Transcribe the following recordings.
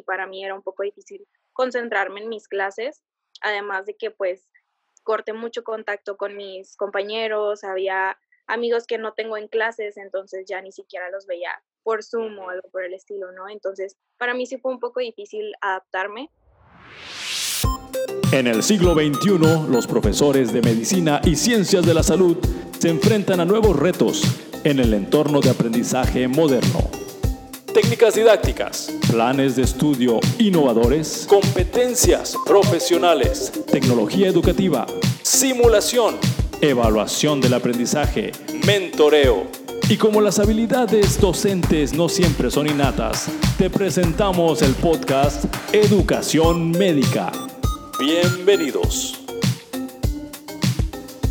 y para mí era un poco difícil concentrarme en mis clases, además de que pues corté mucho contacto con mis compañeros, había amigos que no tengo en clases, entonces ya ni siquiera los veía por Zoom o algo por el estilo, ¿no? Entonces, para mí sí fue un poco difícil adaptarme. En el siglo XXI, los profesores de medicina y ciencias de la salud se enfrentan a nuevos retos en el entorno de aprendizaje moderno. Técnicas didácticas, planes de estudio innovadores, competencias profesionales, tecnología educativa, simulación, evaluación del aprendizaje, mentoreo. Y como las habilidades docentes no siempre son innatas, te presentamos el podcast Educación Médica. Bienvenidos.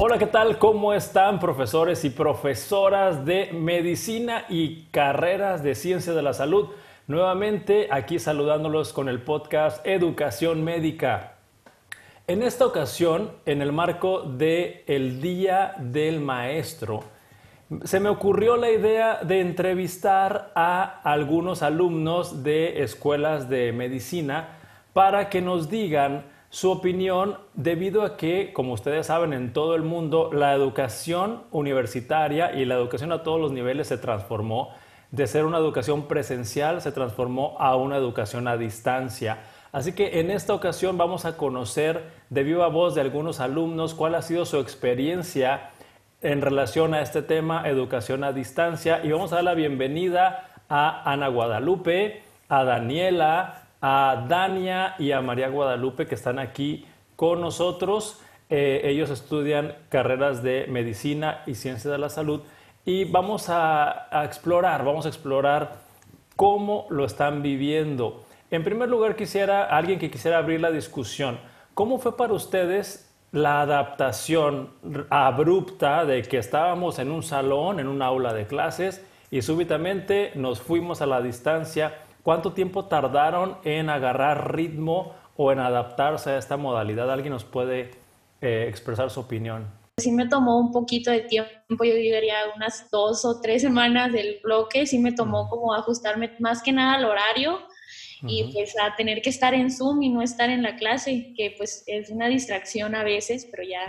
Hola, ¿qué tal? ¿Cómo están profesores y profesoras de medicina y carreras de ciencia de la salud? Nuevamente aquí saludándolos con el podcast Educación Médica. En esta ocasión, en el marco de el Día del Maestro, se me ocurrió la idea de entrevistar a algunos alumnos de escuelas de medicina para que nos digan su opinión debido a que, como ustedes saben, en todo el mundo la educación universitaria y la educación a todos los niveles se transformó. De ser una educación presencial se transformó a una educación a distancia. Así que en esta ocasión vamos a conocer de viva voz de algunos alumnos cuál ha sido su experiencia en relación a este tema, educación a distancia. Y vamos a dar la bienvenida a Ana Guadalupe, a Daniela, a Dania y a María Guadalupe que están aquí con nosotros. Eh, ellos estudian carreras de medicina y ciencia de la salud y vamos a, explorar, vamos a explorar cómo lo están viviendo. En primer lugar, quisiera, alguien que quisiera abrir la discusión, ¿cómo fue para ustedes la adaptación abrupta de que estábamos en un salón, en un aula de clases y súbitamente nos fuimos a la distancia? ¿Cuánto tiempo tardaron en agarrar ritmo o en adaptarse a esta modalidad? ¿Alguien nos puede eh, expresar su opinión? Sí me tomó un poquito de tiempo, yo diría unas dos o tres semanas del bloque, sí me tomó como ajustarme más que nada al horario y pues a tener que estar en Zoom y no estar en la clase, que pues es una distracción a veces, pero ya,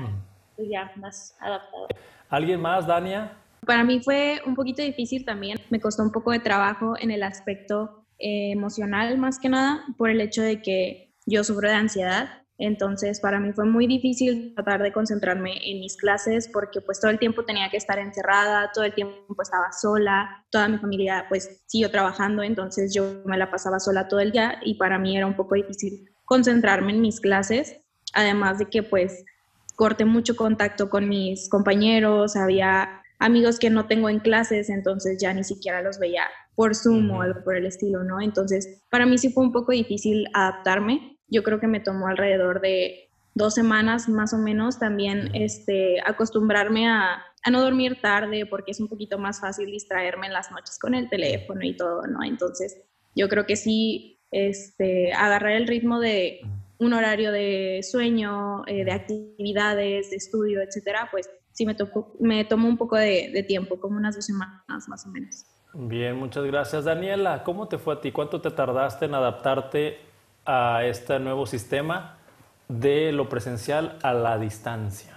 pues ya más adaptado. ¿Alguien más, Dania? Para mí fue un poquito difícil también, me costó un poco de trabajo en el aspecto eh, emocional más que nada por el hecho de que yo sufro de ansiedad. Entonces, para mí fue muy difícil tratar de concentrarme en mis clases porque pues todo el tiempo tenía que estar encerrada, todo el tiempo estaba sola, toda mi familia pues siguió trabajando, entonces yo me la pasaba sola todo el día y para mí era un poco difícil concentrarme en mis clases, además de que pues corté mucho contacto con mis compañeros, había amigos que no tengo en clases, entonces ya ni siquiera los veía por Zoom o algo por el estilo, ¿no? Entonces, para mí sí fue un poco difícil adaptarme. Yo creo que me tomó alrededor de dos semanas más o menos también este, acostumbrarme a, a, no dormir tarde porque es un poquito más fácil distraerme en las noches con el teléfono y todo, ¿no? Entonces, yo creo que sí, este, agarrar el ritmo de un horario de sueño, eh, de actividades, de estudio, etcétera, pues sí me, tocó, me tomó un poco de, de tiempo, como unas dos semanas más o menos. Bien, muchas gracias. Daniela, ¿cómo te fue a ti? ¿Cuánto te tardaste en adaptarte a este nuevo sistema de lo presencial a la distancia?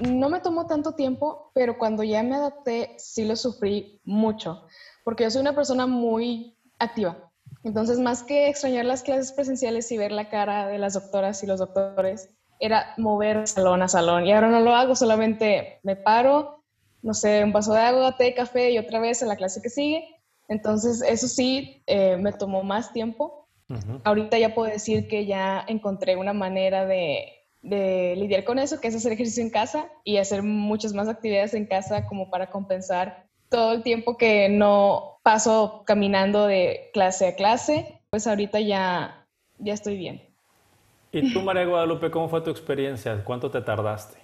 No me tomó tanto tiempo, pero cuando ya me adapté sí lo sufrí mucho, porque yo soy una persona muy activa. Entonces, más que extrañar las clases presenciales y ver la cara de las doctoras y los doctores, era mover salón a salón. Y ahora no lo hago, solamente me paro, no sé, un vaso de agua, té, café y otra vez en la clase que sigue. Entonces, eso sí, eh, me tomó más tiempo. Ahorita ya puedo decir que ya encontré una manera de, de lidiar con eso, que es hacer ejercicio en casa y hacer muchas más actividades en casa como para compensar todo el tiempo que no paso caminando de clase a clase. Pues ahorita ya, ya estoy bien. ¿Y tú, María Guadalupe, cómo fue tu experiencia? ¿Cuánto te tardaste?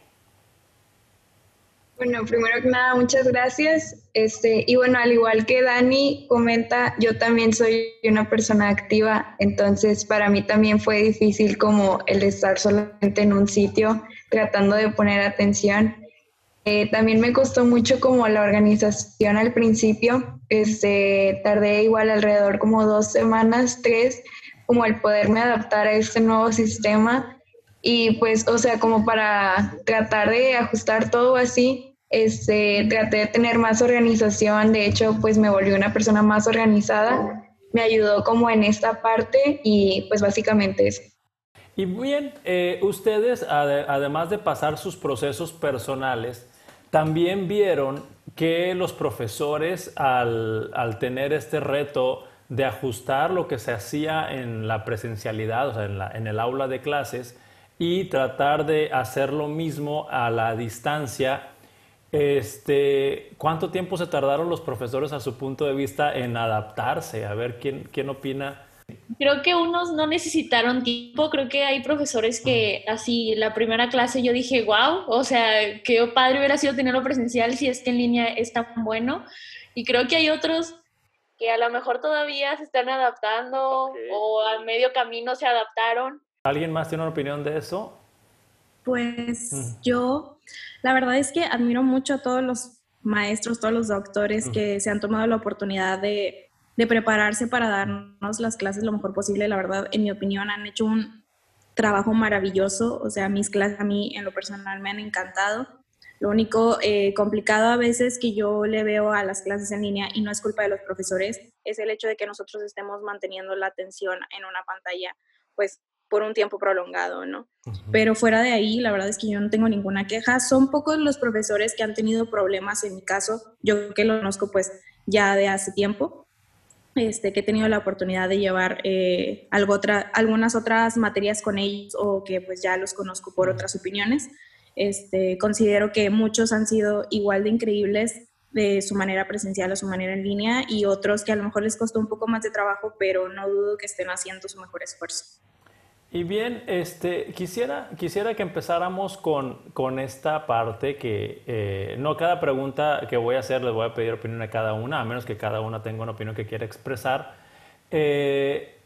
Bueno, primero que nada, muchas gracias. Este, y bueno, al igual que Dani comenta, yo también soy una persona activa, entonces para mí también fue difícil como el estar solamente en un sitio tratando de poner atención. Eh, también me costó mucho como la organización al principio. Este, tardé igual alrededor como dos semanas, tres, como el poderme adaptar a este nuevo sistema. Y pues, o sea, como para tratar de ajustar todo así, este, traté de tener más organización. De hecho, pues me volví una persona más organizada. Me ayudó como en esta parte y pues básicamente eso. Y bien, eh, ustedes, además de pasar sus procesos personales, también vieron que los profesores, al, tener este reto de ajustar lo que se hacía en la presencialidad, o sea, en, en el aula de clases, y tratar de hacer lo mismo a la distancia, este, ¿cuánto tiempo se tardaron los profesores a su punto de vista en adaptarse? A ver, ¿quién, quién opina Creo que unos no necesitaron tiempo, creo que hay profesores que así la primera clase yo dije, wow, o sea, qué padre hubiera sido tenerlo presencial si es que en línea es tan bueno. Y creo que hay otros que a lo mejor todavía se están adaptando o a medio camino se adaptaron. ¿Alguien más tiene una opinión de eso? Pues yo, la verdad es que admiro mucho a todos los maestros, todos los doctores que se han tomado la oportunidad de de prepararse para darnos las clases lo mejor posible. La verdad, en mi opinión, han hecho un trabajo maravilloso. O sea, mis clases a mí en lo personal me han encantado. Lo único eh, complicado a veces que yo le veo a las clases en línea, y no es culpa de los profesores, es el hecho de que nosotros estemos manteniendo la atención en una pantalla, pues por un tiempo prolongado, ¿no? Pero fuera de ahí, la verdad es que yo no tengo ninguna queja. Son pocos los profesores que han tenido problemas en mi caso, yo que lo conozco pues ya de hace tiempo, este, que he tenido la oportunidad de llevar eh, algo otra, algunas otras materias con ellos o que pues ya los conozco por otras opiniones. Este, considero que muchos han sido igual de increíbles de su manera presencial o su manera en línea y otros que a lo mejor les costó un poco más de trabajo, pero no dudo que estén haciendo su mejor esfuerzo. Y bien, este, quisiera, quisiera que empezáramos con, con esta parte que eh, no cada pregunta que voy a hacer les voy a pedir opinión a cada una, a menos que cada una tenga una opinión que quiera expresar. Eh,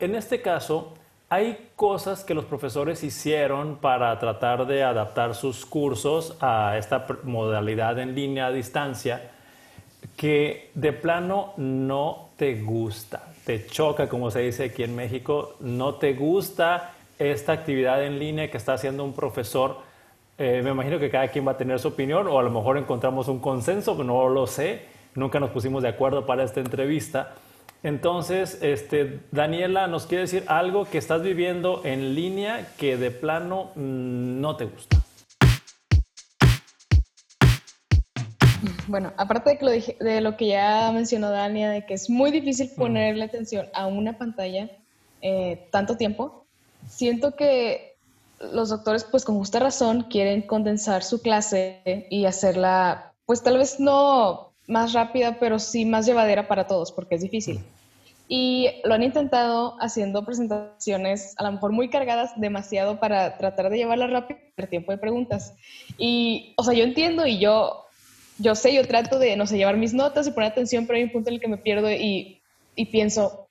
en este caso, hay cosas que los profesores hicieron para tratar de adaptar sus cursos a esta modalidad en línea a distancia que de plano no te gusta. Te choca, como se dice aquí en México, no te gusta esta actividad en línea que está haciendo un profesor, eh, me imagino que cada quien va a tener su opinión o a lo mejor encontramos un consenso, no lo sé, nunca nos pusimos de acuerdo para esta entrevista. Entonces, este, Daniela, ¿nos quiere decir algo que estás viviendo en línea que de plano mm, no te gusta? Bueno, aparte de, que lo dije, de lo que ya mencionó Dania, de que es muy difícil ponerle atención a una pantalla eh, tanto tiempo, siento que los doctores, pues con justa razón, quieren condensar su clase y hacerla, pues tal vez no más rápida, pero sí más llevadera para todos, porque es difícil. Y lo han intentado haciendo presentaciones a lo mejor muy cargadas demasiado para tratar de llevarla rápido el tiempo de preguntas. Y, o sea, yo entiendo y yo yo sé, yo trato de, no sé, llevar mis notas y poner atención, pero hay un punto en el que me pierdo y, y pienso,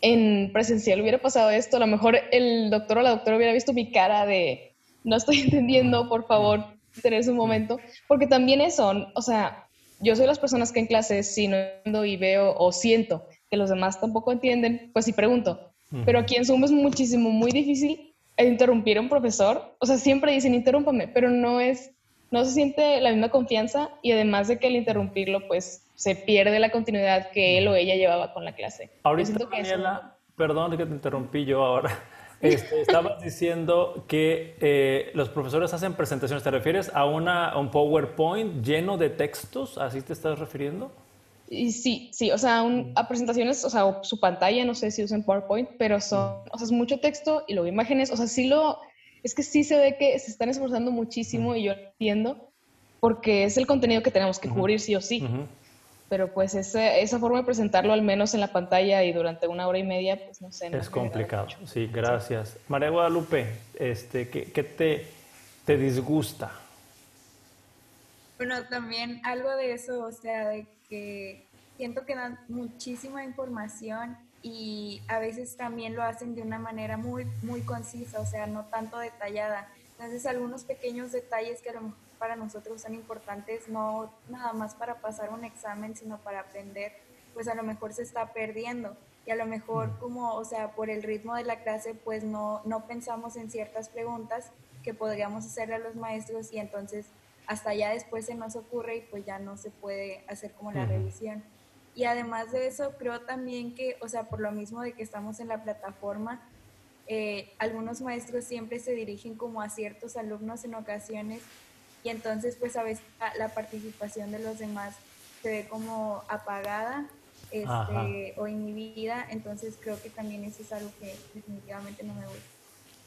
en presencial hubiera pasado esto, a lo mejor el doctor o la doctora hubiera visto mi cara de, no estoy entendiendo, por favor, tener un momento, porque también eso, o sea, yo soy las personas que en clases, si no entiendo y veo o siento que los demás tampoco entienden, pues sí pregunto. Pero aquí en Zoom es muchísimo, muy difícil interrumpir a un profesor. O sea, siempre dicen, interrúmpame, pero no es no se siente la misma confianza y además de que al interrumpirlo, pues se pierde la continuidad que él o ella llevaba con la clase. Ahorita, Daniela, perdón que te interrumpí yo ahora. Este, estabas diciendo que eh, los profesores hacen presentaciones. ¿Te refieres a, una, un PowerPoint lleno de textos? ¿Así te estás refiriendo? Y sí, sí, o sea, a presentaciones, o sea, su pantalla, no sé si usan PowerPoint, pero son, o sea, es mucho texto y luego imágenes, o sea, sí lo, es que sí se ve que se están esforzando muchísimo y yo entiendo, porque es el contenido que tenemos que cubrir sí o sí. Pero pues esa forma de presentarlo al menos en la pantalla y durante una hora y media, pues no sé. es complicado, sí, gracias. María Guadalupe, este, ¿qué, te, te disgusta? Bueno, también algo de eso, o sea, de que siento que dan muchísima información y a veces también lo hacen de una manera muy, muy concisa, o sea, no tanto detallada. Entonces, algunos pequeños detalles que a lo para nosotros son importantes, no nada más para pasar un examen, sino para aprender, pues a lo mejor se está perdiendo y a lo mejor como, o sea, por el ritmo de la clase, pues no, no pensamos en ciertas preguntas que podríamos hacerle a los maestros y entonces hasta ya después se nos ocurre y pues ya no se puede hacer como la revisión. Y además de eso, creo también que, o sea, por lo mismo de que estamos en la plataforma, eh, algunos maestros siempre se dirigen como a ciertos alumnos en ocasiones y entonces pues a veces la participación de los demás se ve como apagada este, o inhibida, entonces creo que también eso es algo que definitivamente no me gusta.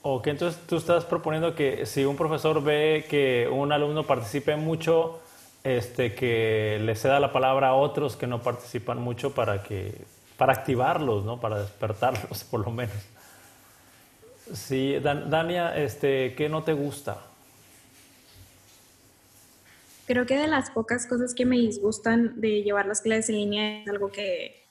Ok, entonces tú estás proponiendo que si un profesor ve que un alumno participe mucho, este, que le ceda la palabra a otros que no participan mucho para que para activarlos, ¿no? Para despertarlos, por lo menos. Sí, Dania, este, ¿qué no te gusta? Creo que de las pocas cosas que me disgustan de llevar las clases en línea es algo que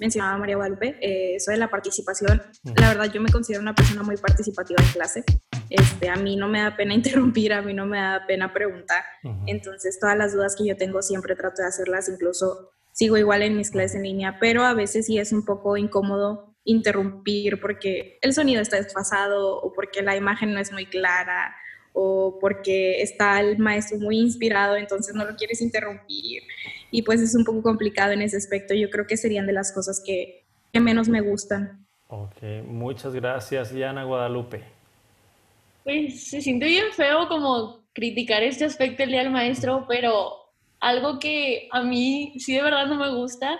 mencionaba María Guadalupe, eh, eso de la participación. La verdad, yo me considero una persona muy participativa en clase. Este, a mí no me da pena interrumpir, a mí no me da pena preguntar. Entonces, todas las dudas que yo tengo siempre trato de hacerlas, incluso sigo igual en mis clases en línea, pero a veces sí es un poco incómodo interrumpir porque el sonido está desfasado o porque la imagen no es muy clara o porque está el maestro muy inspirado, entonces no lo quieres interrumpir. Y pues es un poco complicado en ese aspecto. Yo creo que serían de las cosas que, que menos me gustan. Ok, muchas gracias, Diana Guadalupe. Pues se siente bien feo como criticar este aspecto del día del maestro, pero algo que a mí sí de verdad no me gusta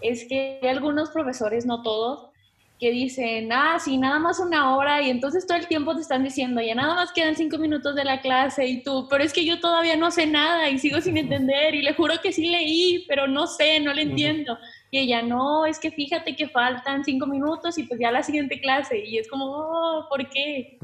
es que hay algunos profesores, no todos, que dicen, ah, sí, nada más una hora y entonces todo el tiempo te están diciendo, ya nada más quedan cinco minutos de la clase y tú, pero es que yo todavía no sé nada y sigo sin entender y le juro que sí leí, pero no sé, no le entiendo. Y ella, no, es que fíjate que faltan cinco minutos y pues ya la siguiente clase y es como, oh, ¿por qué?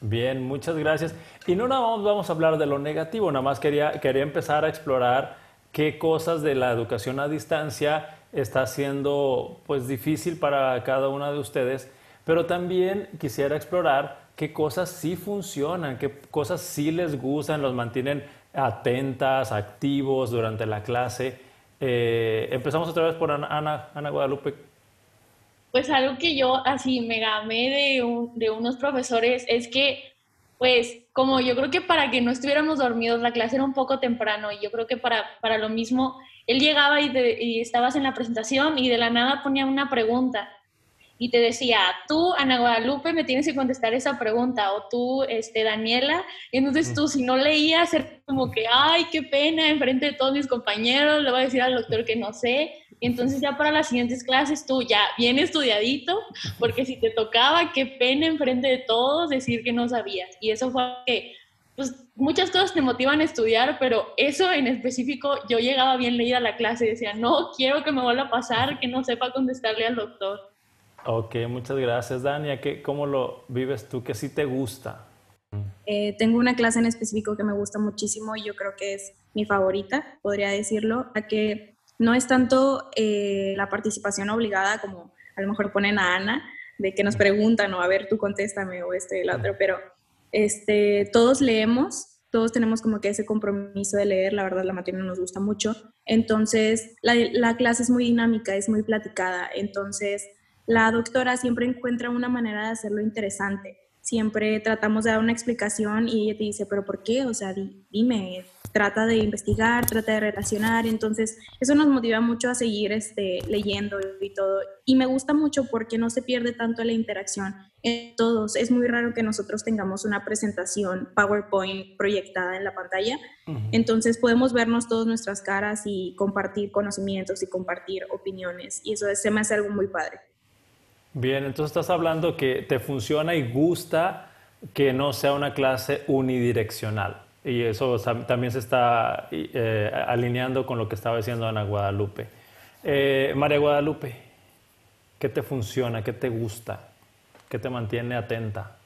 Bien, muchas gracias. Y no nada más vamos a hablar de lo negativo, nada más quería, quería empezar a explorar qué cosas de la educación a distancia está siendo pues difícil para cada una de ustedes, pero también quisiera explorar qué cosas sí funcionan, qué cosas sí les gustan, los mantienen atentas, activos durante la clase. Eh, empezamos otra vez por Ana, Ana Guadalupe. Pues algo que yo así me gamé de, de unos profesores es que pues como yo creo que para que no estuviéramos dormidos, la clase era un poco temprano y yo creo que para, para lo mismo él llegaba y, estabas en la presentación y de la nada ponía una pregunta y te decía, tú, Ana Guadalupe, me tienes que contestar esa pregunta, o tú, este, Daniela, y entonces tú, si no leías, era como que, ay, qué pena, enfrente de todos mis compañeros, le voy a decir al doctor que no sé, y entonces ya para las siguientes clases tú ya bien estudiadito, porque si te tocaba, qué pena enfrente de todos decir que no sabías, y eso fue que pues muchas cosas te motivan a estudiar, pero eso en específico, yo llegaba bien leída a la clase y decía, no, quiero que me vuelva a pasar, que no sepa contestarle al doctor. Ok, muchas gracias, Dania. ¿Qué, ¿Cómo lo vives tú? ¿Qué sí te gusta? Eh, tengo una clase en específico que me gusta muchísimo y yo creo que es mi favorita, podría decirlo, a que no es tanto eh, la participación obligada como a lo mejor ponen a Ana, de que nos preguntan o a ver, tú contéstame o este y el otro, pero este, todos leemos, todos tenemos como que ese compromiso de leer, la verdad la materia nos gusta mucho, entonces la, la clase es muy dinámica, es muy platicada, entonces la doctora siempre encuentra una manera de hacerlo interesante, siempre tratamos de dar una explicación y ella te dice, pero ¿por qué? O sea, dime, trata de investigar, trata de relacionar, entonces eso nos motiva mucho a seguir este, leyendo y todo. Y me gusta mucho porque no se pierde tanto la interacción en todos. Es muy raro que nosotros tengamos una presentación PowerPoint proyectada en la pantalla, entonces podemos vernos todas nuestras caras y compartir conocimientos y compartir opiniones y eso se me hace algo muy padre. Bien, entonces estás hablando que te funciona y gusta que no sea una clase unidireccional. Y eso también se está eh, alineando con lo que estaba diciendo Ana Guadalupe. Eh, María Guadalupe, ¿qué te funciona? ¿Qué te gusta? ¿Qué te mantiene atenta?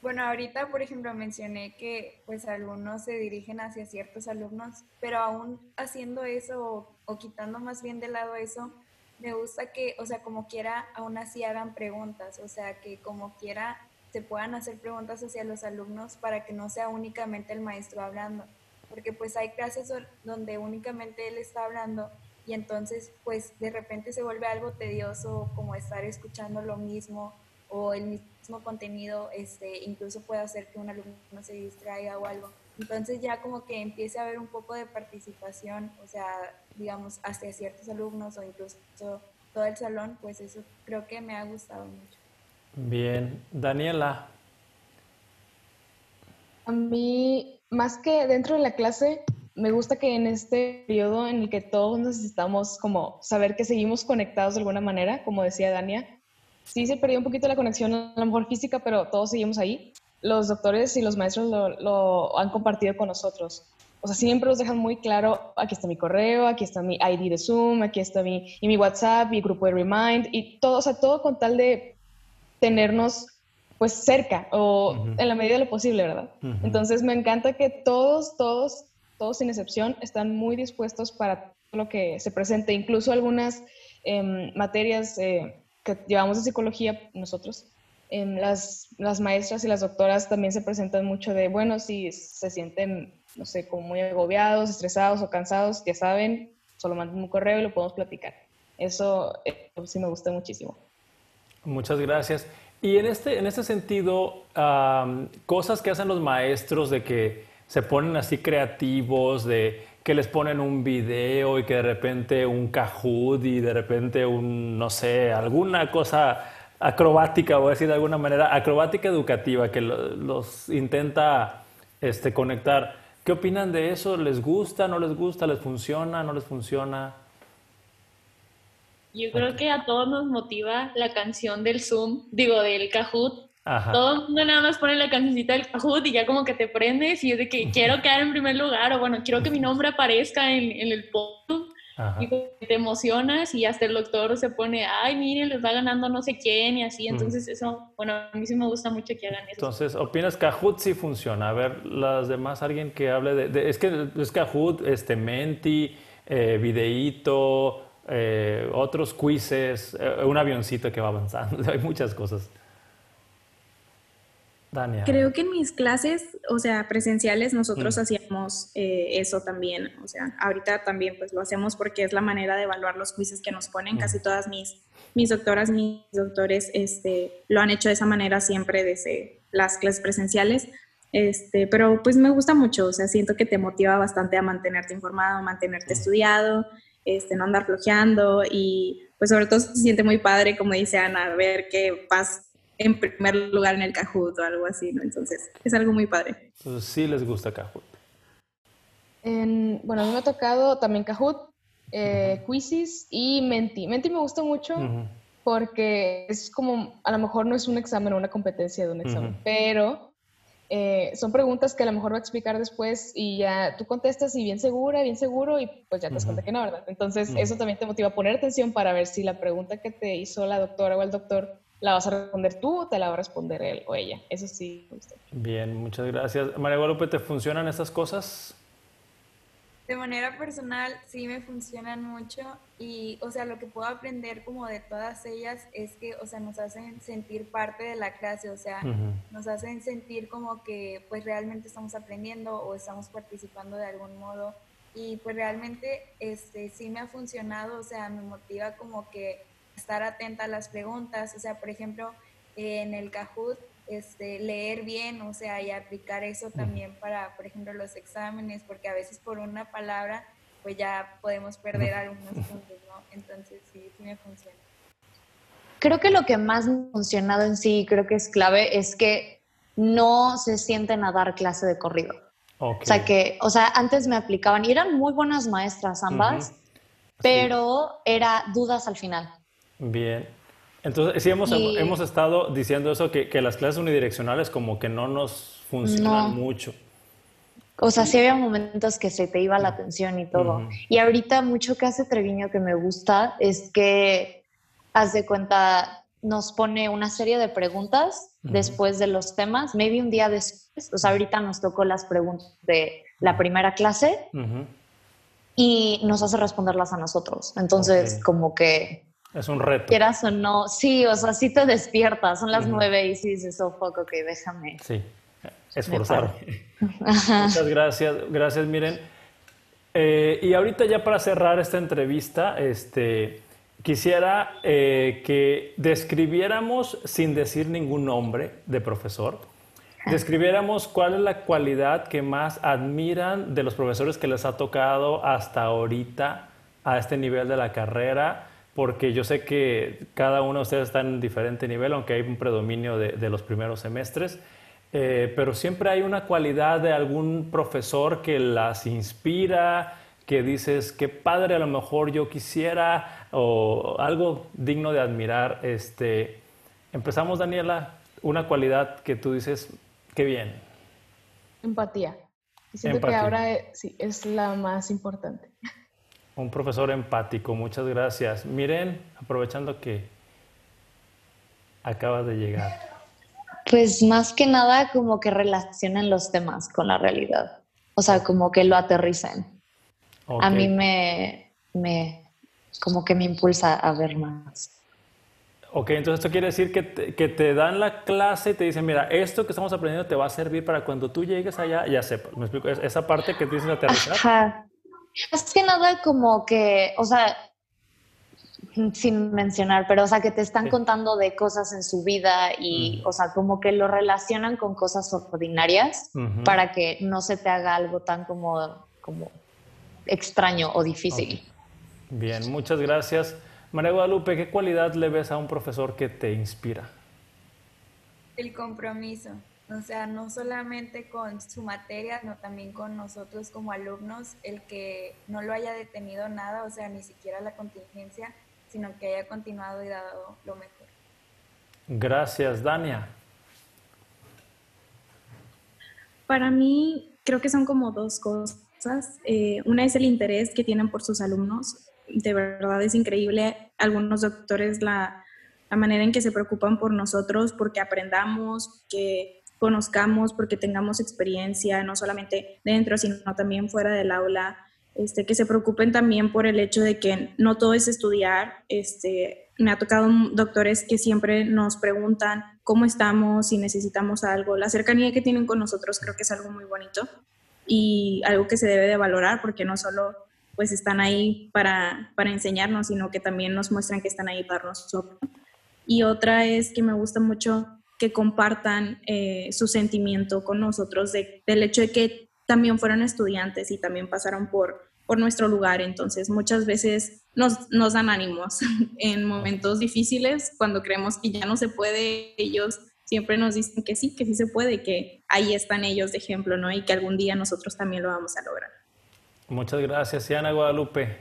Bueno, ahorita, por ejemplo, mencioné que pues algunos se dirigen hacia ciertos alumnos, pero aún haciendo eso o, o quitando más bien de lado eso, me gusta que, o sea, como quiera, aún así hagan preguntas, o sea, que como quiera se puedan hacer preguntas hacia los alumnos para que no sea únicamente el maestro hablando, porque pues hay clases donde únicamente él está hablando y entonces pues de repente se vuelve algo tedioso como estar escuchando lo mismo o el mismo contenido este, incluso puede hacer que un alumno se distraiga o algo. Entonces ya como que empiece a haber un poco de participación, o sea, digamos, hacia ciertos alumnos o incluso todo el salón, pues eso creo que me ha gustado mucho. Bien, Daniela. A mí, más que dentro de la clase, me gusta que en este periodo en el que todos necesitamos como saber que seguimos conectados de alguna manera, como decía Dania, sí se perdió un poquito la conexión, a lo mejor física, pero todos seguimos ahí. Los doctores y los maestros lo, han compartido con nosotros. O sea, siempre nos dejan muy claro, aquí está mi correo, aquí está mi ID de Zoom, aquí está mi, y mi WhatsApp, mi grupo de Remind, y todo, o sea, todo con tal de tenernos pues cerca o en la medida de lo posible, ¿verdad? Entonces me encanta que todos, todos, todos sin excepción están muy dispuestos para lo que se presente, incluso algunas em, materias eh, que llevamos de psicología nosotros. Las, las maestras y las doctoras también se presentan mucho de, bueno, si se sienten, no sé, como muy agobiados, estresados o cansados, ya saben, solo manden un correo y lo podemos platicar. Eso eh, sí me gusta muchísimo. Muchas gracias. Y en este, en este sentido, cosas que hacen los maestros de que se ponen así creativos, de que les ponen un video y que de repente un Kahoot y de repente un, no sé, alguna cosa acrobática, voy a decir de alguna manera, acrobática educativa que los intenta este, conectar. ¿Qué opinan de eso? ¿Les gusta? ¿No les gusta? ¿Les funciona? ¿No les funciona? Yo creo que a todos nos motiva la canción del Zoom, digo, del Kahoot. Todo el mundo nada más pone la cancioncita del Kahoot y ya como que te prendes y es de que quiero quedar en primer lugar o bueno, quiero que mi nombre aparezca en, en el post y te emocionas y hasta el doctor se pone, ay, miren, les va ganando no sé quién y así. Entonces eso, bueno, a mí sí me gusta mucho que hagan eso. Entonces, ¿opinas que Kahoot sí funciona? A ver, las demás, alguien que hable de... es que es Kahoot, este, Menti, eh, Videíto eh, otros quizzes, eh, un avioncito que va avanzando, hay muchas cosas. Dania. Creo que en mis clases, o sea, presenciales, nosotros mm. hacíamos eh, eso también. O sea, ahorita también pues lo hacemos porque es la manera de evaluar los quizzes que nos ponen. Mm. Casi todas mis, mis doctoras, mis doctores, este, lo han hecho de esa manera siempre desde las clases presenciales. Este, pero pues me gusta mucho, o sea, siento que te motiva bastante a mantenerte informado, mantenerte mm. estudiado, este, no andar flojeando y pues sobre todo se siente muy padre, como dice Ana, ver que vas en primer lugar en el Kahoot o algo así, ¿no? Entonces es algo muy padre. Entonces sí les gusta Kahoot. bueno, a mí me ha tocado también Kahoot, eh, Quizzes y Menti. Menti me gusta mucho porque es como, a lo mejor no es un examen o una competencia de un examen, pero eh, son preguntas que a lo mejor va a explicar después y ya tú contestas y bien segura, bien seguro y pues ya te das cuenta que no, ¿verdad? Entonces eso también te motiva a poner atención para ver si la pregunta que te hizo la doctora o el doctor la vas a responder tú o te la va a responder él o ella. Eso sí. Bien, muchas gracias. María Guadalupe, ¿te funcionan estas cosas? de manera personal sí me funcionan mucho y, o sea, lo que puedo aprender como de todas ellas es que, o sea, nos hacen sentir parte de la clase, o sea, nos hacen sentir como que pues realmente estamos aprendiendo o estamos participando de algún modo y pues realmente este sí me ha funcionado, o sea, me motiva como que estar atenta a las preguntas, o sea, por ejemplo, en el Kahoot este, leer bien, o sea, y aplicar eso también para, por ejemplo, los exámenes, porque a veces por una palabra, pues ya podemos perder algunos puntos, ¿no? Entonces, sí, sí me funciona. Creo que lo que más me ha funcionado en sí, creo que es clave, es que no se sienten a dar clase de corrido. O sea, que, o sea, antes me aplicaban y eran muy buenas maestras ambas, pero era dudas al final. Bien. Entonces, sí hemos, hemos estado diciendo eso, que, que, las clases unidireccionales como que no nos funcionan mucho. O sea, sí había momentos que se te iba la atención y todo. Y ahorita mucho que hace Treviño que me gusta es que, haz de cuenta, nos pone una serie de preguntas después de los temas, maybe un día después. O sea, ahorita nos tocó las preguntas de la primera clase y nos hace responderlas a nosotros. Entonces, como que Es un reto. Quieras o no, sí, o sea, sí te despiertas, son las nueve y sí dices, oh, poco que déjame. Sí, esforzar. Muchas gracias, gracias, miren. Eh, y ahorita ya para cerrar esta entrevista, este, quisiera eh, que describiéramos, sin decir ningún nombre de profesor, describiéramos cuál es la cualidad que más admiran de los profesores que les ha tocado hasta ahorita a este nivel de la carrera, porque yo sé que cada uno de ustedes está en diferente nivel, aunque hay un predominio de, los primeros semestres, eh, pero siempre hay una cualidad de algún profesor que las inspira, que dices, qué padre a lo mejor yo quisiera, o algo digno de admirar. Este, empezamos, Daniela, una cualidad que tú dices, qué bien. Empatía. Y siento que ahora eh, sí, es la más importante. Un profesor empático, muchas gracias. Miren, aprovechando que acabas de llegar. Pues más que nada como que relacionan los temas con la realidad. O sea, como que lo aterricen. A mí me, me, como que me impulsa a ver más. Ok, entonces esto quiere decir que te, que te, dan la clase y te dicen, mira, esto que estamos aprendiendo te va a servir para cuando tú llegues allá, ya sepas. ¿Me explico? Esa parte que tienes que aterrizar. Ajá. Es que nada como que, o sea, sin mencionar, pero o sea, que te están contando de cosas en su vida y, o sea, como que lo relacionan con cosas ordinarias para que no se te haga algo tan como, como extraño o difícil. Bien, muchas gracias. María Guadalupe, ¿qué cualidad le ves a un profesor que te inspira? El compromiso. O sea, no solamente con su materia, sino también con nosotros como alumnos, el que no lo haya detenido nada, o sea, ni siquiera la contingencia, sino que haya continuado y dado lo mejor. Gracias, Dania. Para mí, creo que son como dos cosas. Eh, una es el interés que tienen por sus alumnos. De verdad es increíble. Algunos doctores, la, la manera en que se preocupan por nosotros, porque aprendamos, que conozcamos, porque tengamos experiencia, no solamente dentro, sino también fuera del aula, este, que se preocupen también por el hecho de que no todo es estudiar. Este, me ha tocado doctores que siempre nos preguntan cómo estamos, si necesitamos algo. La cercanía que tienen con nosotros creo que es algo muy bonito y algo que se debe de valorar porque no solo pues están ahí para, para enseñarnos, sino que también nos muestran que están ahí para nosotros. Y otra es que me gusta mucho que compartan eh, su sentimiento con nosotros de, del hecho de que también fueron estudiantes y también pasaron por, por nuestro lugar. Entonces, muchas veces nos, nos dan ánimos en momentos difíciles, cuando creemos que ya no se puede, ellos siempre nos dicen que sí, que sí se puede, que ahí están ellos de ejemplo, ¿no? Y que algún día nosotros también lo vamos a lograr. Muchas gracias, Ana Guadalupe.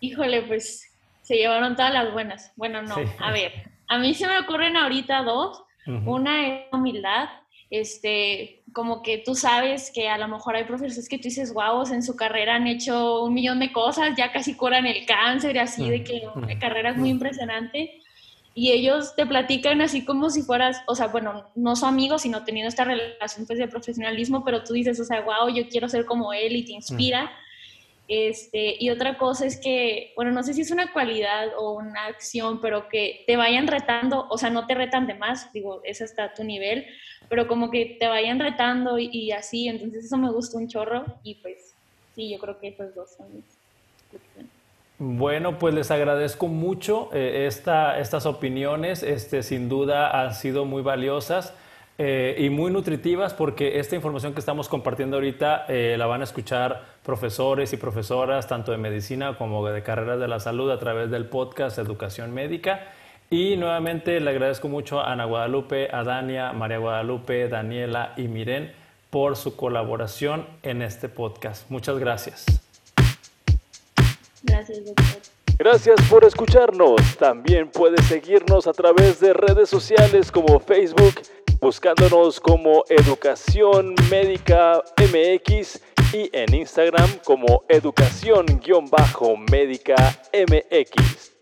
Híjole, pues se llevaron todas las buenas. Bueno, no, a ver, a mí se me ocurren ahorita dos. Una es humildad, este, como que tú sabes que a lo mejor hay profesores que tú dices, wow, en su carrera han hecho un millón de cosas, ya casi curan el cáncer y así, de que la carrera es muy impresionante. Y ellos te platican así como si fueras, o sea, bueno, no son amigos, sino teniendo esta relación pues, de profesionalismo, pero tú dices, o sea, wow, yo quiero ser como él y te inspira. Este, y otra cosa es que, bueno, no sé si es una cualidad o una acción, pero que te vayan retando, o sea, no te retan de más, digo, es hasta tu nivel, pero como que te vayan retando y, así, entonces eso me gusta un chorro y pues sí, yo creo que esos dos son bueno, pues les agradezco mucho eh, esta, estas opiniones, este, sin duda han sido muy valiosas. Eh, y muy nutritivas porque esta información que estamos compartiendo ahorita eh, la van a escuchar profesores y profesoras tanto de medicina como de carreras de la salud a través del podcast Educación Médica. Y nuevamente le agradezco mucho a Ana Guadalupe, a Dania, María Guadalupe, Daniela y Miren por su colaboración en este podcast. Muchas gracias. Gracias, doctor. Gracias por escucharnos. También puedes seguirnos a través de redes sociales como Facebook, buscándonos como Educación Médica MX y en Instagram como Educación-Médica MX.